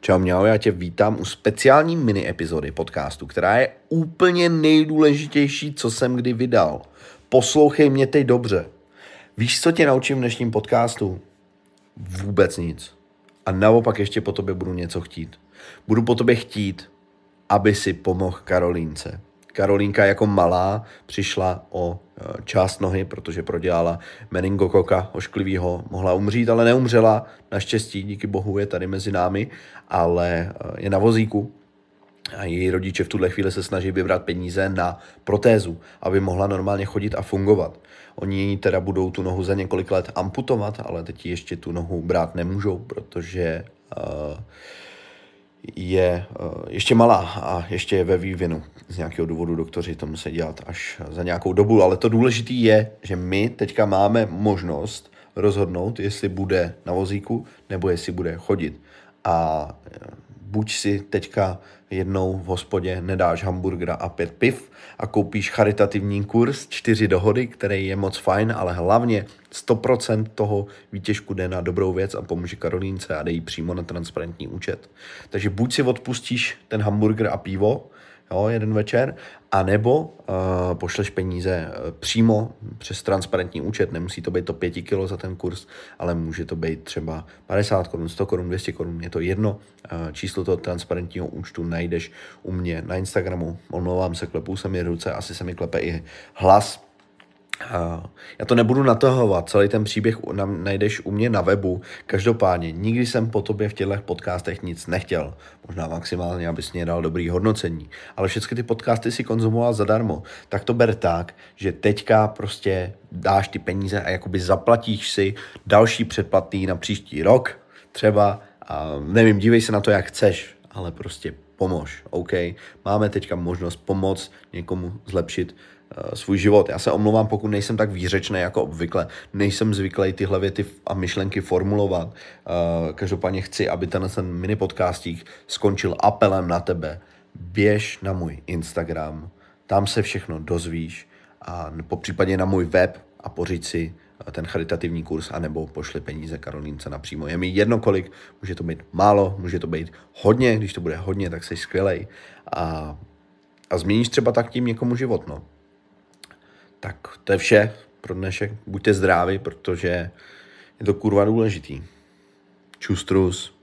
Čau měl, já tě vítám u speciální mini epizody podcastu, která je úplně nejdůležitější, co jsem kdy vydal. Poslouchej mě teď dobře. Víš, co tě naučím v dnešním podcastu? Vůbec nic. A naopak ještě po tobě budu něco chtít. Budu po tobě chtít, aby si pomohl Karolínce. Karolínka jako malá přišla o e, část nohy, protože prodělala meningokoka ošklivýho, mohla umřít, ale neumřela. Naštěstí, díky bohu, je tady mezi námi, ale e, je na vozíku. A její rodiče v tuhle chvíli se snaží vybrat peníze na protézu, aby mohla normálně chodit a fungovat. Oni teda budou tu nohu za několik let amputovat, ale teď ještě tu nohu brát nemůžou, protože uh, je uh, ještě malá a ještě je ve vývinu. Z nějakého důvodu doktoři to musí dělat až za nějakou dobu, ale to důležité je, že my teďka máme možnost rozhodnout, jestli bude na vozíku nebo jestli bude chodit. A buď si teďka jednou v hospodě nedáš hamburgera a pět piv a koupíš charitativní kurz, čtyři dohody, který je moc fajn, ale hlavně 100% toho výtěžku jde na dobrou věc a pomůže Karolínce a dej přímo na transparentní účet. Takže buď si odpustíš ten hamburger a pivo, jo, jeden večer, a nebo uh, pošleš peníze uh, přímo přes transparentní účet, nemusí to být to 5 kilo za ten kurz, ale může to být třeba 50 korun, 100 korun, 200 korun, je to jedno. Uh, číslo toho transparentního účtu najdeš u mě na Instagramu, omlouvám se, klepou se mi ruce, asi se mi klepe i hlas, já to nebudu natahovat, celý ten příběh najdeš u mě na webu. Každopádně, nikdy jsem po tobě v těchto podcastech nic nechtěl. Možná maximálně, abys mě dal dobrý hodnocení. Ale všechny ty podcasty si konzumoval zadarmo. Tak to ber tak, že teďka prostě dáš ty peníze a jakoby zaplatíš si další předplatný na příští rok. Třeba, a nevím, dívej se na to, jak chceš, ale prostě pomož, OK? Máme teďka možnost pomoct někomu zlepšit uh, svůj život. Já se omlouvám, pokud nejsem tak výřečný jako obvykle. Nejsem zvyklý tyhle věty a myšlenky formulovat. Uh, každopádně chci, aby ten, ten mini podcastík skončil apelem na tebe. Běž na můj Instagram, tam se všechno dozvíš a po případě na můj web a pořiď si ten charitativní kurz, anebo pošli peníze Karolínce napřímo. Je mi jedno kolik, může to být málo, může to být hodně, když to bude hodně, tak jsi skvělej a, a změníš třeba tak tím někomu život, no. Tak to je vše pro dnešek. Buďte zdraví, protože je to kurva důležitý. Čus trus.